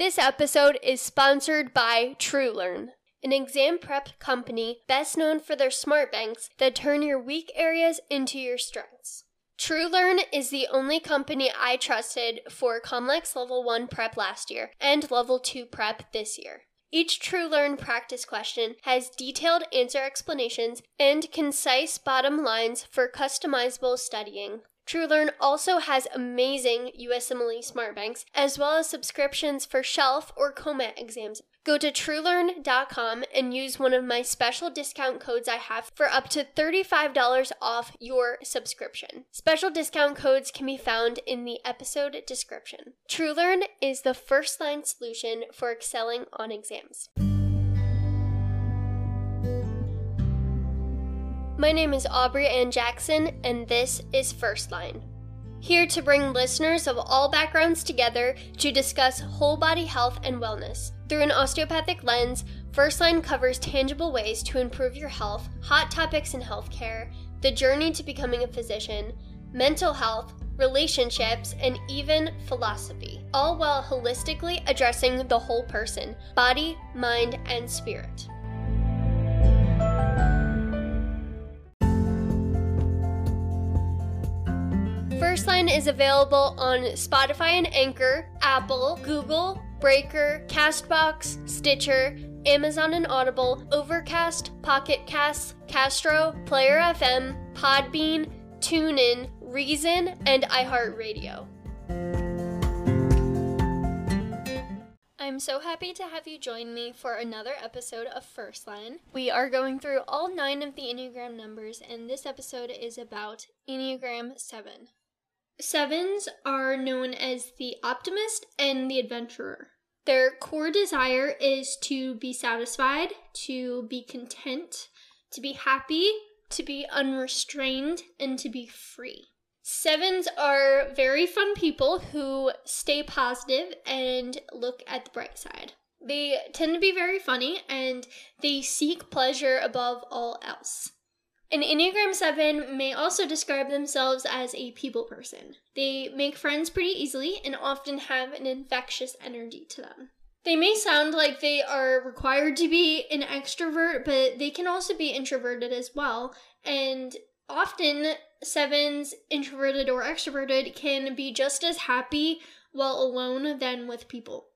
This episode is sponsored by TrueLearn, an exam prep company best known for their smart banks that turn your weak areas into your strengths. TrueLearn is the only company I trusted for Comlex Level 1 prep last year and Level 2 prep this year. Each TrueLearn practice question has detailed answer explanations and concise bottom lines for customizable studying. TrueLearn also has amazing USMLE Smart Banks, as well as subscriptions for shelf or COMAT exams. Go to truelearn.com and use one of my special discount codes I have for up to $35 off your subscription. Special discount codes can be found in the episode description. TrueLearn is the first line solution for excelling on exams. My name is Aubrey Ann Jackson, and this is First Line. Here to bring listeners of all backgrounds together to discuss whole body health and wellness. Through an osteopathic lens, First Line covers tangible ways to improve your health, hot topics in healthcare, the journey to becoming a physician, mental health, relationships, and even philosophy, all while holistically addressing the whole person body, mind, and spirit. First Line is available on Spotify and Anchor, Apple, Google, Breaker, Castbox, Stitcher, Amazon and Audible, Overcast, Pocket Casts, Castro, Player FM, Podbean, TuneIn, Reason, and iHeartRadio. I'm so happy to have you join me for another episode of First Line. We are going through all nine of the Enneagram numbers, and this episode is about Enneagram 7. Sevens are known as the optimist and the adventurer. Their core desire is to be satisfied, to be content, to be happy, to be unrestrained, and to be free. Sevens are very fun people who stay positive and look at the bright side. They tend to be very funny and they seek pleasure above all else. An Enneagram 7 may also describe themselves as a people person. They make friends pretty easily and often have an infectious energy to them. They may sound like they are required to be an extrovert, but they can also be introverted as well. And often, sevens, introverted or extroverted, can be just as happy while alone than with people.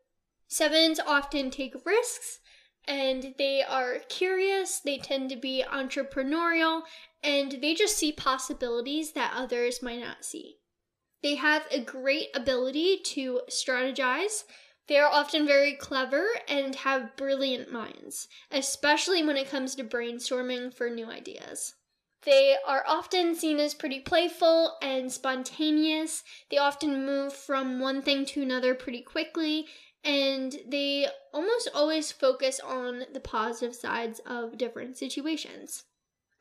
Sevens often take risks and they are curious, they tend to be entrepreneurial, and they just see possibilities that others might not see. They have a great ability to strategize. They are often very clever and have brilliant minds, especially when it comes to brainstorming for new ideas. They are often seen as pretty playful and spontaneous. They often move from one thing to another pretty quickly, and they almost always focus on the positive sides of different situations.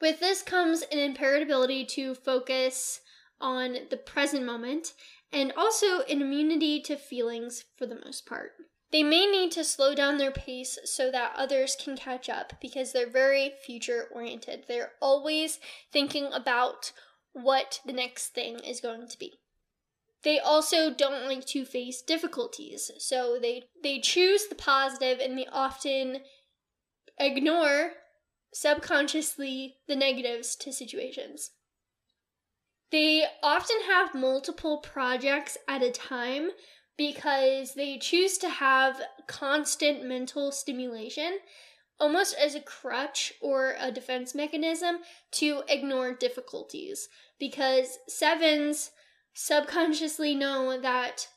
With this comes an impaired ability to focus on the present moment and also an immunity to feelings for the most part. They may need to slow down their pace so that others can catch up because they're very future oriented. They're always thinking about what the next thing is going to be. They also don't like to face difficulties, so they they choose the positive and they often ignore subconsciously the negatives to situations. They often have multiple projects at a time because they choose to have constant mental stimulation almost as a crutch or a defense mechanism to ignore difficulties because sevens subconsciously know that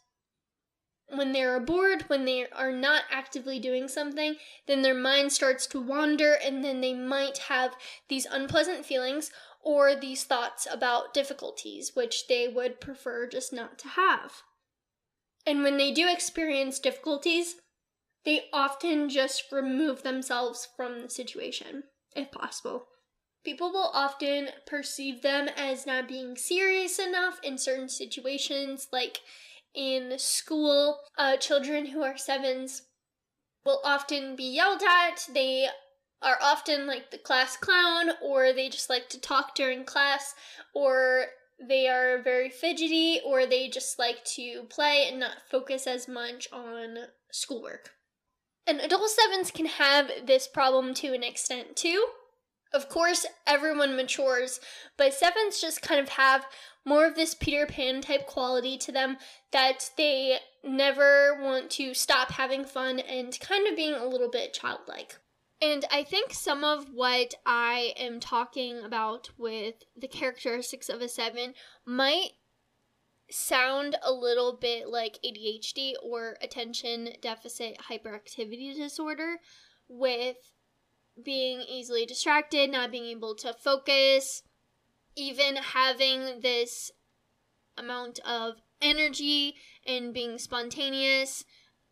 when they're bored, when they are not actively doing something, then their mind starts to wander and then they might have these unpleasant feelings or these thoughts about difficulties, which they would prefer just not to have. And when they do experience difficulties, they often just remove themselves from the situation, if possible. People will often perceive them as not being serious enough in certain situations, like in school. Uh, children who are sevens will often be yelled at. They are often like the class clown, or they just like to talk during class, or they are very fidgety, or they just like to play and not focus as much on schoolwork. And adult sevens can have this problem to an extent too. Of course, everyone matures, but sevens just kind of have more of this Peter Pan type quality to them that they never want to stop having fun and kind of being a little bit childlike. And I think some of what I am talking about with the characteristics of a seven might sound a little bit like ADHD or attention deficit hyperactivity disorder with being easily distracted, not being able to focus, even having this amount of energy and being spontaneous,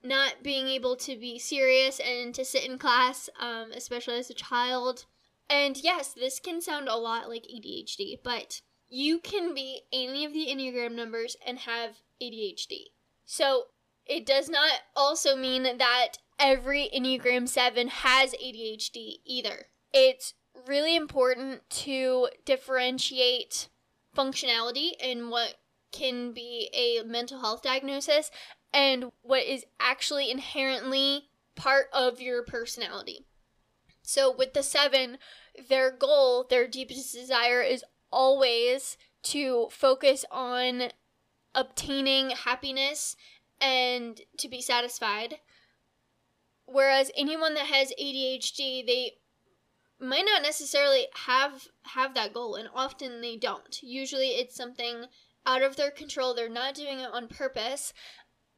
not being able to be serious and to sit in class, um, especially as a child. And yes, this can sound a lot like ADHD, but you can be any of the Enneagram numbers and have ADHD. So it does not also mean that every Enneagram 7 has ADHD either. It's really important to differentiate functionality and what can be a mental health diagnosis and what is actually inherently part of your personality. So, with the seven, their goal, their deepest desire is always to focus on obtaining happiness and to be satisfied. Whereas anyone that has ADHD, they might not necessarily have have that goal and often they don't. Usually it's something out of their control. They're not doing it on purpose.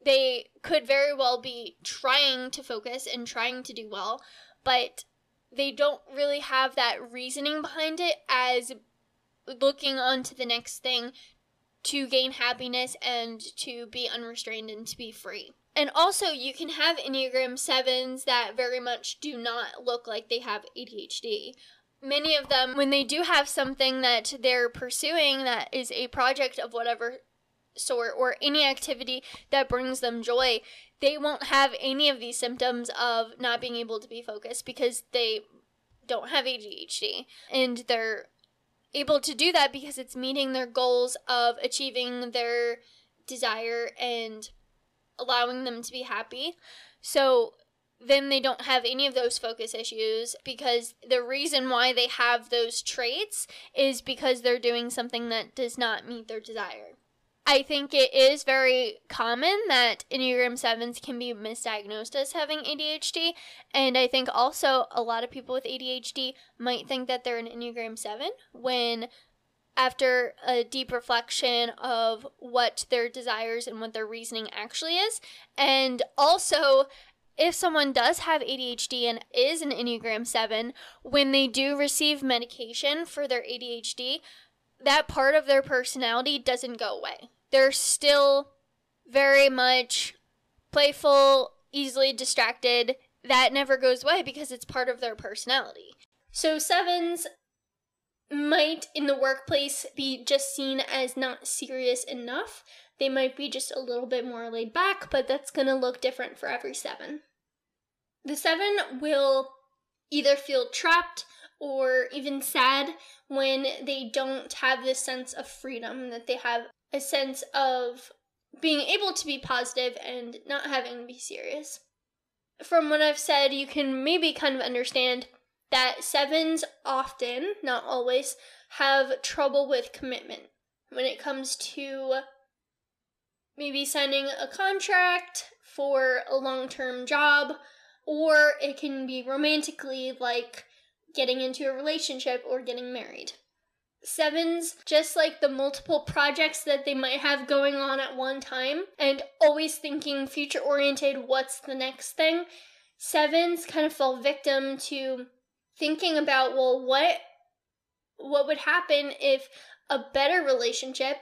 They could very well be trying to focus and trying to do well, but they don't really have that reasoning behind it as looking on to the next thing to gain happiness and to be unrestrained and to be free. And also, you can have Enneagram 7s that very much do not look like they have ADHD. Many of them, when they do have something that they're pursuing that is a project of whatever sort or any activity that brings them joy, they won't have any of these symptoms of not being able to be focused because they don't have ADHD and they're able to do that because it's meeting their goals of achieving their desire and allowing them to be happy. So then they don't have any of those focus issues because the reason why they have those traits is because they're doing something that does not meet their desire. I think it is very common that Enneagram 7s can be misdiagnosed as having ADHD. And I think also a lot of people with ADHD might think that they're an Enneagram 7 when, after a deep reflection of what their desires and what their reasoning actually is, and also if someone does have ADHD and is an Enneagram 7, when they do receive medication for their ADHD, that part of their personality doesn't go away they're still very much playful, easily distracted. That never goes away because it's part of their personality. So, sevens might in the workplace be just seen as not serious enough. They might be just a little bit more laid back, but that's going to look different for every seven. The seven will either feel trapped or even sad when they don't have this sense of freedom that they have a sense of being able to be positive and not having to be serious. From what I've said, you can maybe kind of understand that sevens often, not always, have trouble with commitment when it comes to maybe signing a contract for a long term job, or it can be romantically like getting into a relationship or getting married sevens, just like the multiple projects that they might have going on at one time, and always thinking future oriented, what's the next thing. Sevens kind of fall victim to thinking about, well, what what would happen if a better relationship,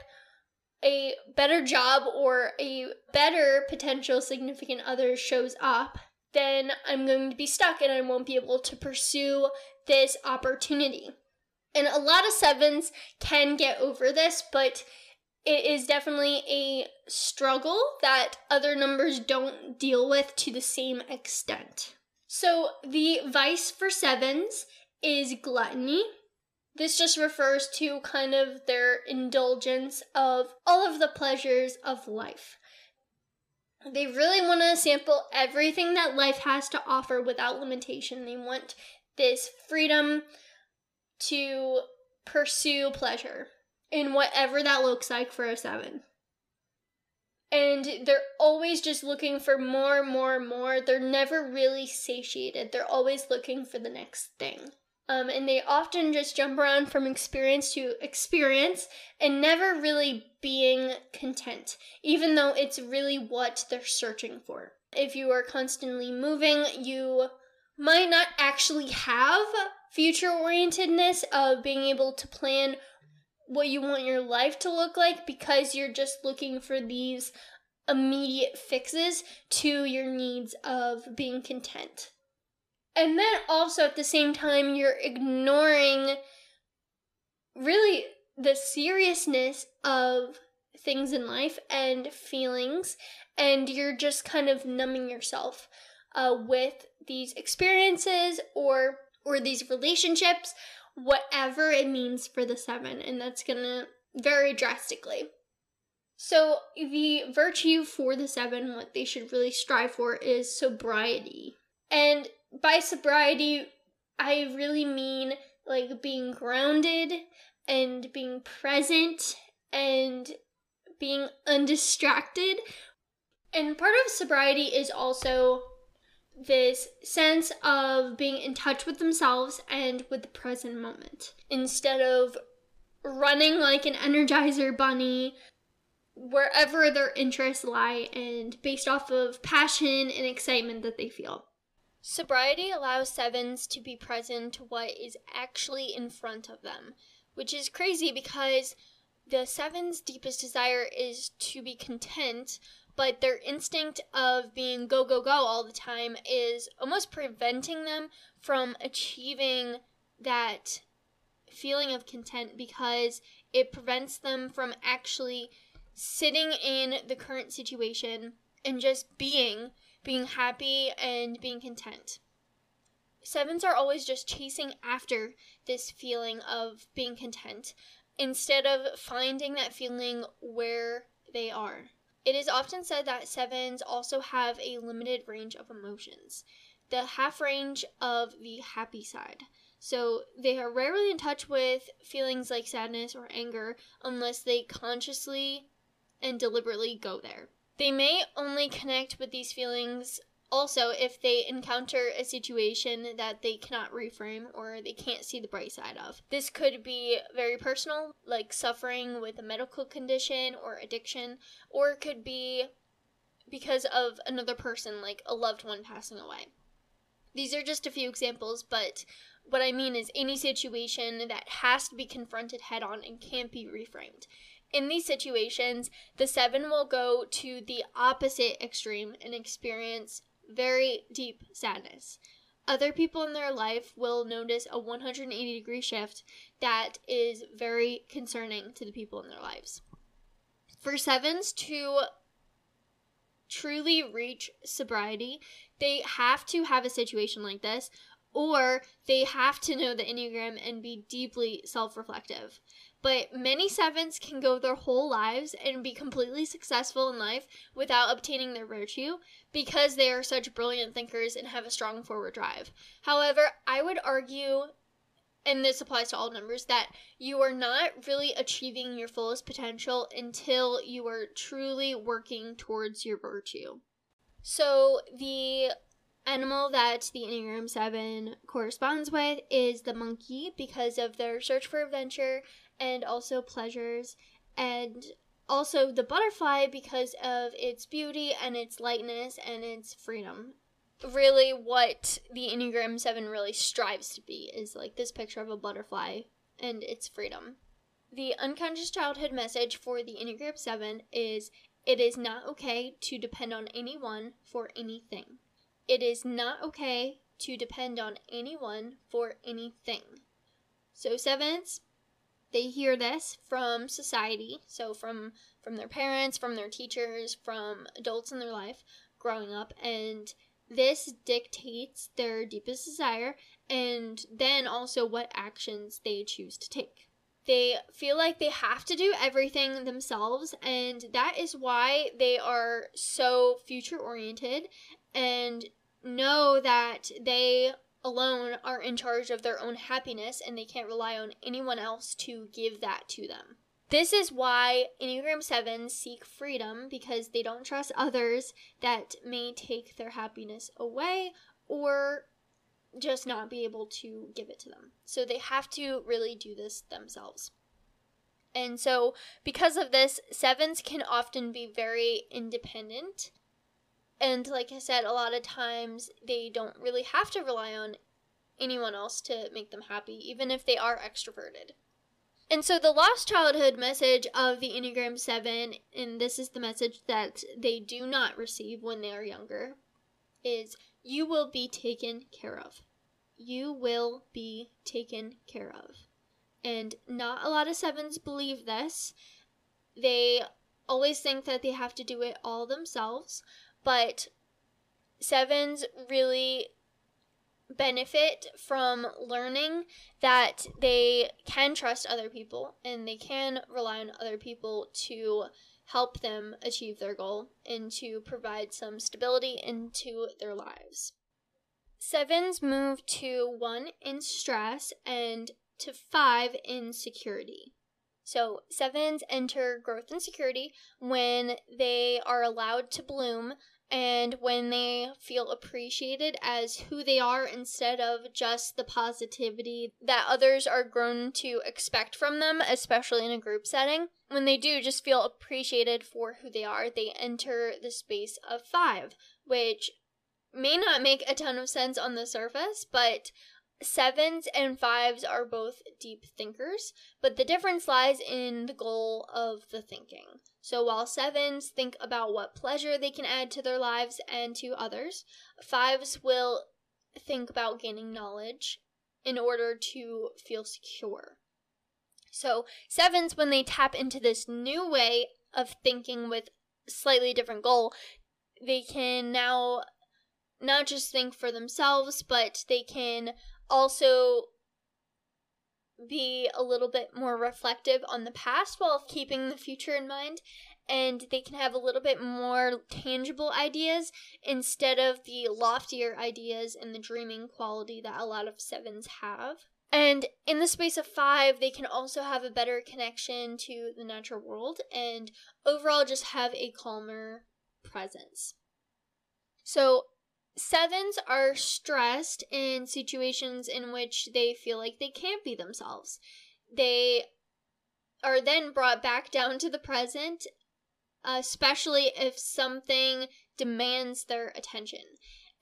a better job, or a better potential significant other shows up, then I'm going to be stuck and I won't be able to pursue this opportunity. And a lot of sevens can get over this, but it is definitely a struggle that other numbers don't deal with to the same extent. So, the vice for sevens is gluttony. This just refers to kind of their indulgence of all of the pleasures of life. They really want to sample everything that life has to offer without limitation. They want this freedom to pursue pleasure in whatever that looks like for a seven. And they're always just looking for more, more, more. They're never really satiated. They're always looking for the next thing. Um, and they often just jump around from experience to experience and never really being content, even though it's really what they're searching for. If you are constantly moving, you might not actually have future orientedness of being able to plan what you want your life to look like because you're just looking for these immediate fixes to your needs of being content. And then also at the same time, you're ignoring really the seriousness of things in life and feelings, and you're just kind of numbing yourself uh, with these experiences or or these relationships, whatever it means for the seven, and that's gonna vary drastically. So the virtue for the seven, what they should really strive for is sobriety. And by sobriety, I really mean like being grounded and being present and being undistracted. And part of sobriety is also this sense of being in touch with themselves and with the present moment instead of running like an energizer bunny wherever their interests lie and based off of passion and excitement that they feel. Sobriety allows sevens to be present to what is actually in front of them, which is crazy because the seven's deepest desire is to be content, but their instinct of being go, go, go all the time is almost preventing them from achieving that feeling of content because it prevents them from actually sitting in the current situation and just being being happy and being content. Sevens are always just chasing after this feeling of being content instead of finding that feeling where they are. It is often said that sevens also have a limited range of emotions, the half range of the happy side. So they are rarely in touch with feelings like sadness or anger unless they consciously and deliberately go there. They may only connect with these feelings also if they encounter a situation that they cannot reframe or they can't see the bright side of. This could be very personal, like suffering with a medical condition or addiction, or it could be because of another person, like a loved one passing away. These are just a few examples, but what I mean is any situation that has to be confronted head on and can't be reframed. In these situations, the seven will go to the opposite extreme and experience very deep sadness. Other people in their life will notice a 180 degree shift that is very concerning to the people in their lives. For sevens to truly reach sobriety, they have to have a situation like this, or they have to know the Enneagram and be deeply self reflective. But many sevens can go their whole lives and be completely successful in life without obtaining their virtue because they are such brilliant thinkers and have a strong forward drive. However, I would argue, and this applies to all numbers, that you are not really achieving your fullest potential until you are truly working towards your virtue. So, the animal that the Enneagram 7 corresponds with is the monkey because of their search for adventure and also pleasures, and also the butterfly because of its beauty and its lightness and its freedom. Really, what the Enneagram 7 really strives to be is like this picture of a butterfly and its freedom. The unconscious childhood message for the Enneagram 7 is it is not okay to depend on anyone for anything. It is not okay to depend on anyone for anything. So, sevens, they hear this from society, so from from their parents, from their teachers, from adults in their life growing up and this dictates their deepest desire and then also what actions they choose to take. They feel like they have to do everything themselves, and that is why they are so future oriented and know that they alone are in charge of their own happiness and they can't rely on anyone else to give that to them. This is why Enneagram 7s seek freedom because they don't trust others that may take their happiness away or just not be able to give it to them. So they have to really do this themselves. And so, because of this, sevens can often be very independent. And like I said, a lot of times they don't really have to rely on anyone else to make them happy, even if they are extroverted. And so, the lost childhood message of the Enneagram 7, and this is the message that they do not receive when they are younger, is you will be taken care of. You will be taken care of. And not a lot of sevens believe this. They always think that they have to do it all themselves, but sevens really benefit from learning that they can trust other people and they can rely on other people to help them achieve their goal and to provide some stability into their lives. Sevens move to one in stress and to five in security. So, sevens enter growth and security when they are allowed to bloom and when they feel appreciated as who they are instead of just the positivity that others are grown to expect from them, especially in a group setting. When they do just feel appreciated for who they are, they enter the space of five, which may not make a ton of sense on the surface, but sevens and fives are both deep thinkers, but the difference lies in the goal of the thinking. So while sevens think about what pleasure they can add to their lives and to others, fives will think about gaining knowledge in order to feel secure. So, sevens, when they tap into this new way of thinking with slightly different goal, they can now not just think for themselves, but they can also be a little bit more reflective on the past while keeping the future in mind and they can have a little bit more tangible ideas instead of the loftier ideas and the dreaming quality that a lot of sevens have. And in the space of five, they can also have a better connection to the natural world and overall just have a calmer presence. So, Sevens are stressed in situations in which they feel like they can't be themselves. They are then brought back down to the present, especially if something demands their attention.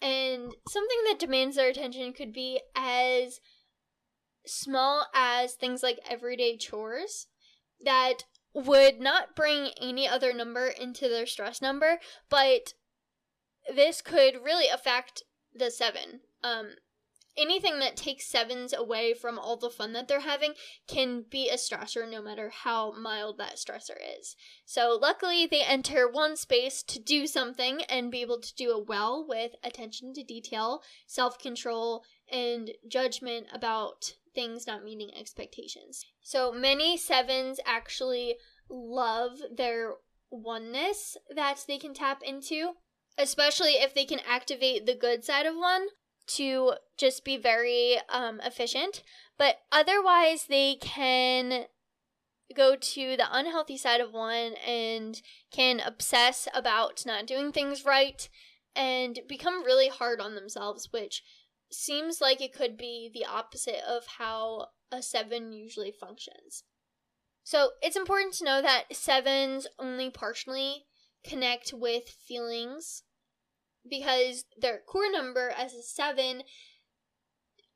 And something that demands their attention could be as small as things like everyday chores that would not bring any other number into their stress number, but this could really affect the seven. Um, anything that takes sevens away from all the fun that they're having can be a stressor no matter how mild that stressor is. So, luckily, they enter one space to do something and be able to do it well with attention to detail, self control, and judgment about things not meeting expectations. So, many sevens actually love their oneness that they can tap into especially if they can activate the good side of one to just be very um, efficient. But otherwise, they can go to the unhealthy side of one and can obsess about not doing things right and become really hard on themselves, which seems like it could be the opposite of how a seven usually functions. So it's important to know that sevens only partially connect with feelings because their core number as a seven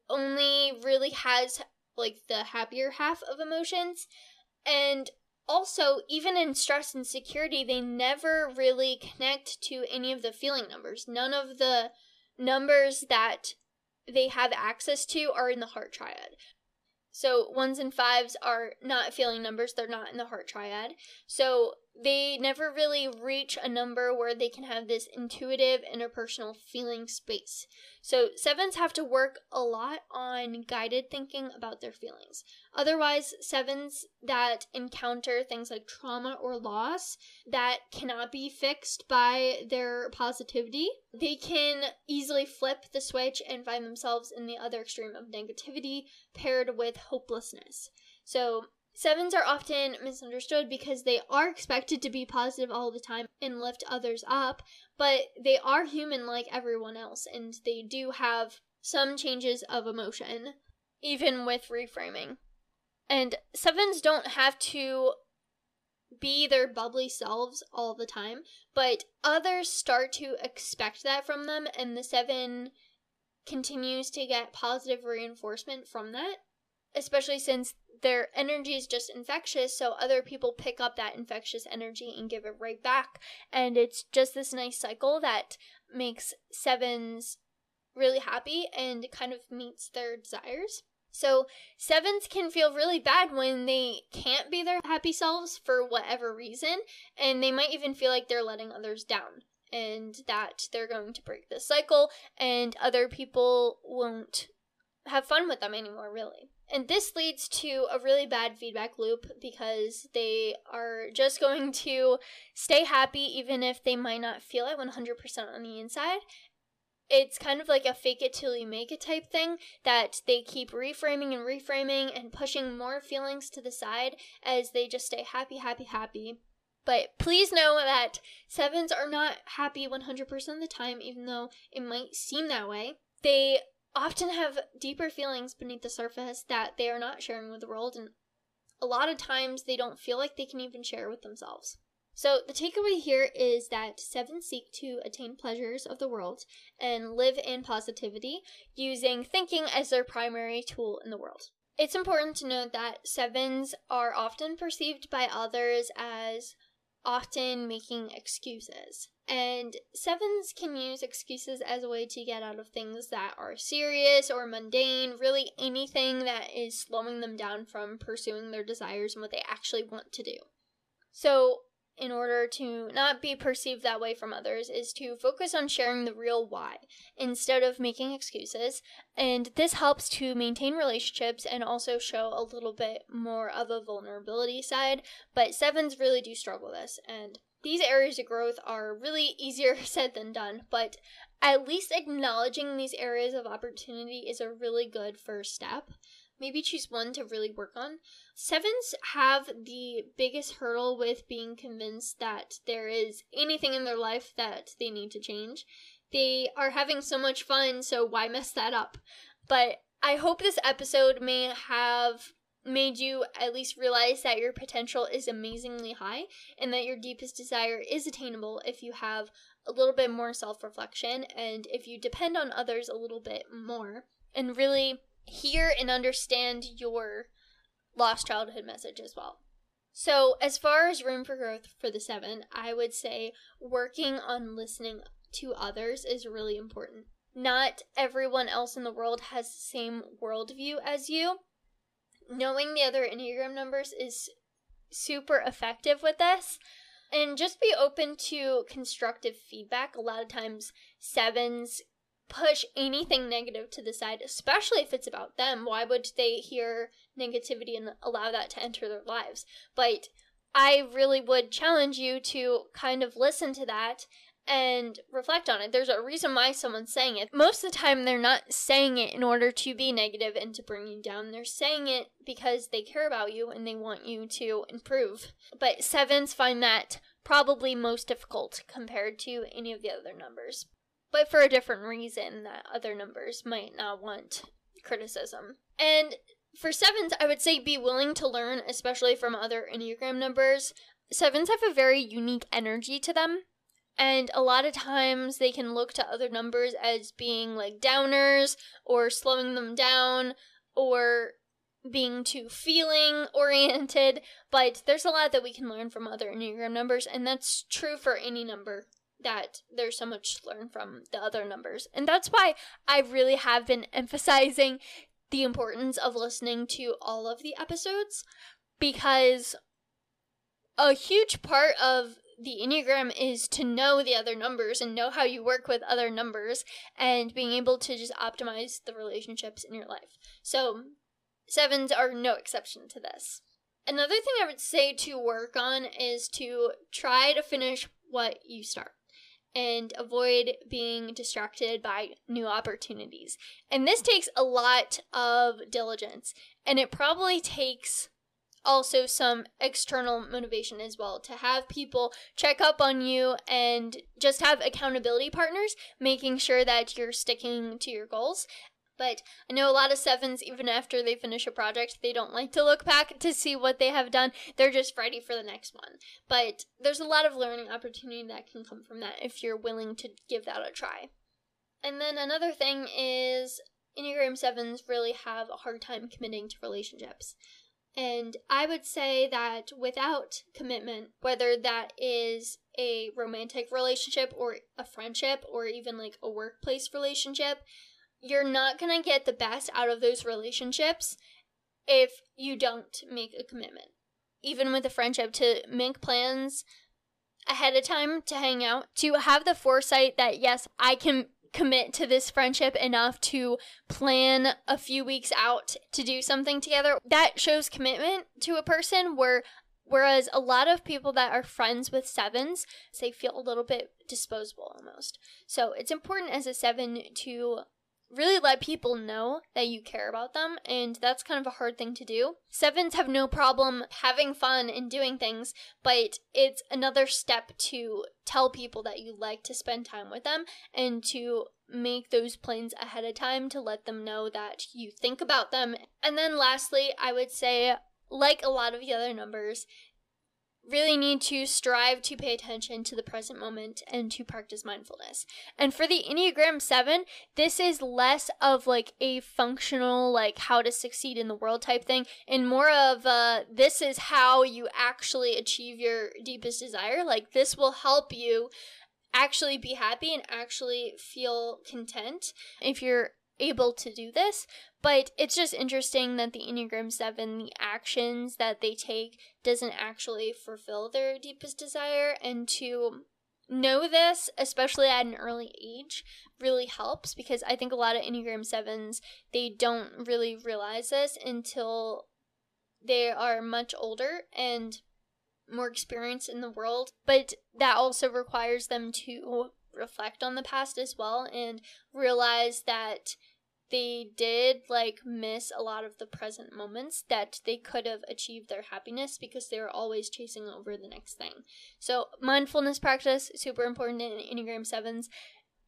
only really has like the happier half of emotions. And also even in stress and security they never really connect to any of the feeling numbers. None of the numbers that they have access to are in the heart triad. So ones and fives are not feeling numbers, they're not in the heart triad. So they never really reach a number where they can have this intuitive interpersonal feeling space. So, sevens have to work a lot on guided thinking about their feelings. Otherwise, sevens that encounter things like trauma or loss that cannot be fixed by their positivity, they can easily flip the switch and find themselves in the other extreme of negativity paired with hopelessness. So, Sevens are often misunderstood because they are expected to be positive all the time and lift others up, but they are human like everyone else, and they do have some changes of emotion, even with reframing. And sevens don't have to be their bubbly selves all the time, but others start to expect that from them, and the seven continues to get positive reinforcement from that, especially since their energy is just infectious, so other people pick up that infectious energy and give it right back. And it's just this nice cycle that makes sevens really happy and kind of meets their desires. So, sevens can feel really bad when they can't be their happy selves for whatever reason, and they might even feel like they're letting others down and that they're going to break this cycle and other people won't have fun with them anymore, really. And this leads to a really bad feedback loop because they are just going to stay happy even if they might not feel it 100% on the inside. It's kind of like a fake it till you make it type thing that they keep reframing and reframing and pushing more feelings to the side as they just stay happy, happy, happy. But please know that sevens are not happy 100% of the time, even though it might seem that way. They often have deeper feelings beneath the surface that they are not sharing with the world, and a lot of times they don't feel like they can even share with themselves. So, the takeaway here is that sevens seek to attain pleasures of the world and live in positivity using thinking as their primary tool in the world. It's important to note that sevens are often perceived by others as often making excuses. And sevens can use excuses as a way to get out of things that are serious or mundane, really anything that is slowing them down from pursuing their desires and what they actually want to do. So, in order to not be perceived that way from others is to focus on sharing the real why instead of making excuses. And this helps to maintain relationships and also show a little bit more of a vulnerability side. But sevens really do struggle with this. And these areas of growth are really easier said than done, but at least acknowledging these areas of opportunity is a really good first step. Maybe choose one to really work on. Sevens have the biggest hurdle with being convinced that there is anything in their life that they need to change. They are having so much fun, so why mess that up? But I hope this episode may have made you at least realize that your potential is amazingly high and that your deepest desire is attainable if you have a little bit more self reflection and if you depend on others a little bit more and really hear and understand your lost childhood message as well. So, as far as room for growth for the seven, I would say working on listening to others is really important. Not everyone else in the world has the same worldview as you. Knowing the other Enneagram numbers is super effective with this. And just be open to constructive feedback. A lot of times, sevens push anything negative to the side, especially if it's about them. Why would they hear negativity and allow that to enter their lives? But I really would challenge you to kind of listen to that and reflect on it. There's a reason why someone's saying it. Most of the time, they're not saying it in order to be negative and to bring you down. They're saying it because they care about you and they want you to improve. But sevens find that probably most difficult compared to any of the other numbers but for a different reason that other numbers might not want criticism. And for sevens, I would say be willing to learn, especially from other Enneagram numbers. Sevens have a very unique energy to them. And a lot of times they can look to other numbers as being like downers or slowing them down or being too feeling oriented. But there's a lot that we can learn from other Enneagram numbers, and that's true for any number that there's so much to learn from the other numbers. And that's why I really have been emphasizing the importance of listening to all of the episodes because a huge part of the Enneagram is to know the other numbers and know how you work with other numbers and being able to just optimize the relationships in your life. So, sevens are no exception to this. Another thing I would say to work on is to try to finish what you start and avoid being distracted by new opportunities. And this takes a lot of diligence, and it probably takes also some external motivation as well to have people check up on you and just have accountability partners making sure that you're sticking to your goals but I know a lot of sevens, even after they finish a project, they don't like to look back to see what they have done. They're just ready for the next one. But there's a lot of learning opportunity that can come from that if you're willing to give that a try. And then another thing is Enneagram 7s really have a hard time committing to relationships. And I would say that without commitment, whether that is a romantic relationship or a friendship or even like a workplace relationship, you're not going to get the best out of those relationships if you don't make a commitment. Even with a friendship, to make plans ahead of time to hang out, to have the foresight that, yes, I can commit to this friendship enough to plan a few weeks out to do something together. That shows commitment to a person where Whereas a lot of people that are friends with sevens, they feel a little bit disposable almost. So it's important as a seven to really let people know that you care about them, and that's kind of a hard thing to do. Sevens have no problem having fun and doing things, but it's another step to tell people that you like to spend time with them and to make those plans ahead of time to let them know that you think about them. And then lastly, I would say like a lot of the other numbers, really need to strive to pay attention to the present moment and to practice mindfulness. And for the Enneagram 7, this is less of like a functional, like how to succeed in the world type thing, and more of uh, this is how you actually achieve your deepest desire. Like, this will help you actually be happy and actually feel content if you're able to do this. But it's just interesting that the Enneagram 7, the actions that they take, doesn't actually fulfill their deepest desire. And to know this, especially at an early age, really helps because I think a lot of Enneagram 7s, they don't really realize this until they are much older and more experienced in the world. But that also requires them to reflect on the past as well and realize that they did like miss a lot of the present moments that they could have achieved their happiness because they were always chasing over the next thing. So, mindfulness practice super important in Enneagram 7s.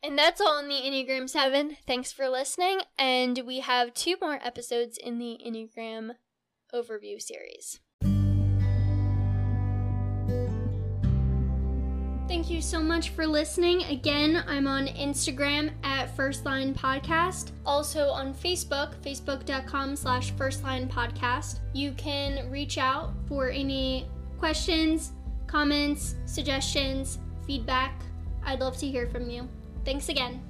And that's all in the Enneagram 7. Thanks for listening, and we have two more episodes in the Enneagram overview series. Thank you so much for listening. Again, I'm on Instagram at First Line Podcast. Also on Facebook, facebook.com slash First Line Podcast. You can reach out for any questions, comments, suggestions, feedback. I'd love to hear from you. Thanks again.